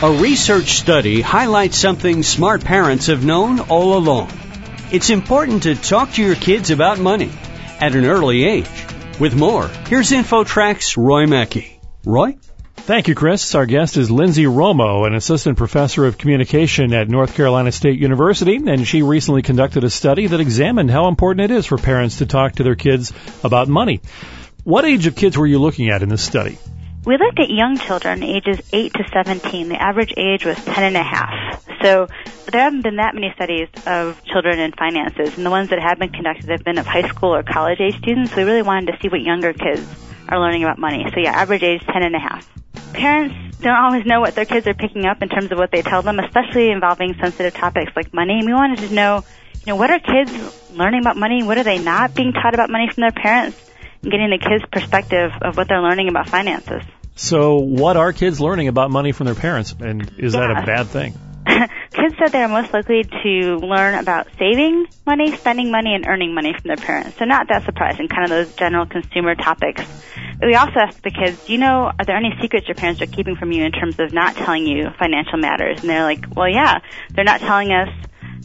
A research study highlights something smart parents have known all along. It's important to talk to your kids about money at an early age. With more, here's InfoTrack's Roy Mackey. Roy? Thank you, Chris. Our guest is Lynsey Romo, an assistant professor of communication at North Carolina State University, and she recently conducted a study that examined how important it is for parents to talk to their kids about money. What age of kids were you looking at in this study? We looked at young children, ages 8 to 17. The average age was 10 and a half. So there haven't been that many studies of children and finances, and the ones that have been conducted have been of high school or college age students. We really wanted to see what younger kids are learning about money. So yeah, average age 10 and a half. Parents don't always know what their kids are picking up in terms of what they tell them, especially involving sensitive topics like money. And we wanted to know, you know, what are kids learning about money? What are they not being taught about money from their parents? And getting the kids' perspective of what they're learning about finances. So, what are kids learning about money from their parents, and is yeah. that a bad thing? kids said they're most likely to learn about saving money, spending money, and earning money from their parents. So not that surprising, kind of those general consumer topics. We also asked the kids, do you know, are there any secrets your parents are keeping from you in terms of not telling you financial matters? And they're like, well, yeah, they're not telling us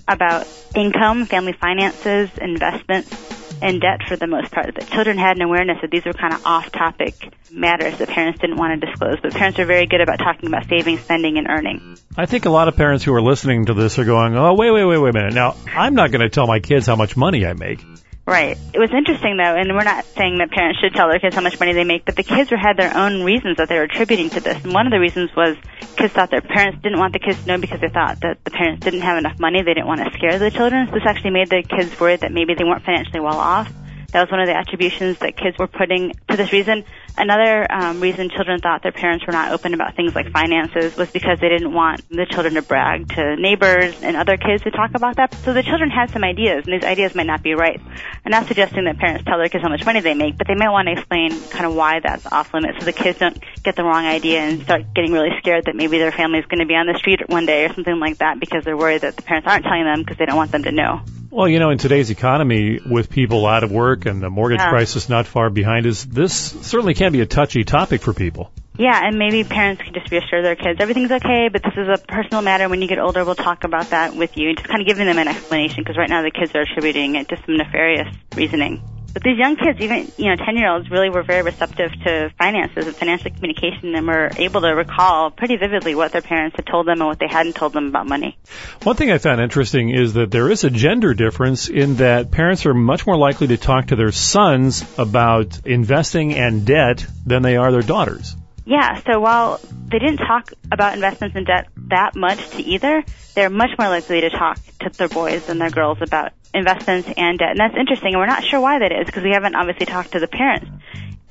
about income, family finances, investments, and debt for the most part. The children had an awareness that these were kind of off-topic matters that parents didn't want to disclose, but parents are very good about talking about saving, spending, and earning. I think a lot of parents who are listening to this are going, oh, wait, wait, wait, wait a minute. Now, I'm not going to tell my kids how much money I make. Right. It was interesting though, and we're not saying that parents should tell their kids how much money they make, but the kids had their own reasons that they were attributing to this. And one of the reasons was kids thought their parents didn't want the kids to know because they thought that the parents didn't have enough money. They didn't want to scare the children. So this actually made the kids worried that maybe they weren't financially well off. That was one of the attributions that kids were putting to this reason. Another um, reason children thought their parents were not open about things like finances was because they didn't want the children to brag to neighbors and other kids to talk about that. So the children had some ideas, and these ideas might not be right. I'm not suggesting that parents tell their kids how much money they make, but they might want to explain kind of why that's off limits so the kids don't get the wrong idea and start getting really scared that maybe their family is going to be on the street one day or something like that because they're worried that the parents aren't telling them because they don't want them to know. Well, you know, in today's economy, with people out of work and the mortgage yeah. crisis not far behind us, this certainly can be a touchy topic for people. Yeah, and maybe parents can just reassure their kids everything's okay, but this is a personal matter. When you get older, we'll talk about that with you. Just kind of giving them an explanation because right now the kids are attributing it to some nefarious reasoning. But these young kids, even, you know, 10 year olds really were very receptive to finances and financial communication and were able to recall pretty vividly what their parents had told them and what they hadn't told them about money. One thing I found interesting is that there is a gender difference in that parents are much more likely to talk to their sons about investing and debt than they are their daughters. Yeah, so while they didn't talk about investments and debt that much to either, they're much more likely to talk to their boys than their girls about investments and debt. And that's interesting, and we're not sure why that is because we haven't obviously talked to the parents.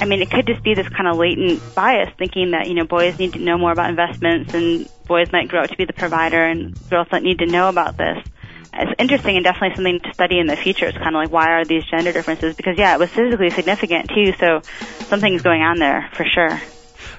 I mean, it could just be this kind of latent bias thinking that, you know, boys need to know more about investments and boys might grow up to be the provider and girls don't need to know about this. It's interesting and definitely something to study in the future. It's kind of like, why are these gender differences? Because yeah, it was physically significant too, so something's going on there for sure.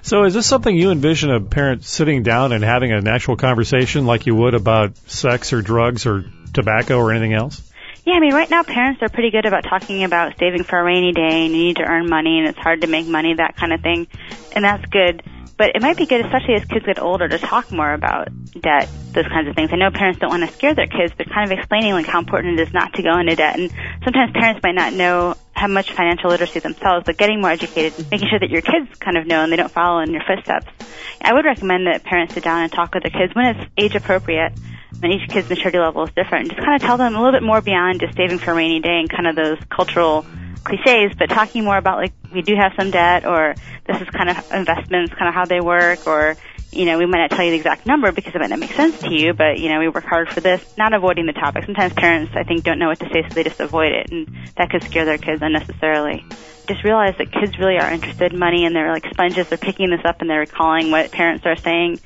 So is this something you envision a parent sitting down and having a natural conversation like you would about sex or drugs or tobacco or anything else? Yeah, I mean, right now parents are pretty good about talking about saving for a rainy day and you need to earn money and it's hard to make money, that kind of thing. And that's good. But it might be good, especially as kids get older, to talk more about debt, those kinds of things. I know parents don't want to scare their kids, but kind of explaining like how important it is not to go into debt. And sometimes parents might not know how much financial literacy themselves, but getting more educated, making sure that your kids kind of know and they don't follow in your footsteps. I would recommend that parents sit down and talk with their kids when it's age appropriate and each kid's maturity level is different. Just kind of tell them a little bit more beyond just saving for a rainy day and kind of those cultural cliches, but talking more about like we do have some debt or this is kind of investments, kind of how they work or you know, we might not tell you the exact number because it might not make sense to you, but you know, we work hard for this, not avoiding the topic. Sometimes parents, I think, don't know what to say, so they just avoid it, and that could scare their kids unnecessarily. Just realize that kids really are interested in money and they're like sponges, they're picking this up and they're recalling what parents are saying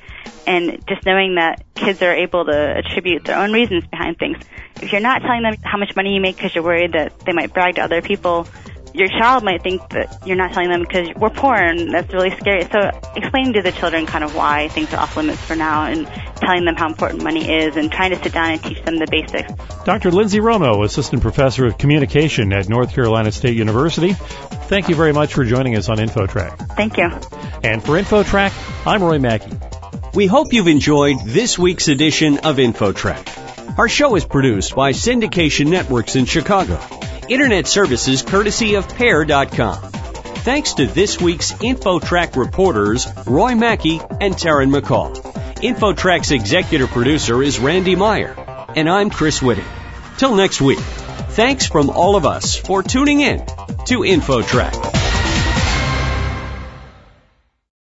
and just knowing that kids are able to attribute their own reasons behind things. If you're not telling them how much money you make because you're worried that they might brag to other people, your child might think that you're not telling them because we're poor and that's really scary. So explaining to the children kind of why things are off limits for now and telling them how important money is and trying to sit down and teach them the basics. Dr. Lynsey Romo, Assistant Professor of Communication at North Carolina State University. Thank you very much for joining us on InfoTrack. Thank you. And for InfoTrack, I'm Roy Mackey. We hope you've enjoyed this week's edition of InfoTrack. Our show is produced by Syndication Networks in Chicago. Internet services courtesy of Pair.com. Thanks to this week's InfoTrack reporters, Roy Mackey and Taryn McCall. InfoTrack's executive producer is Randy Meyer, and I'm Chris Witting. Till next week, thanks from all of us for tuning in to InfoTrack.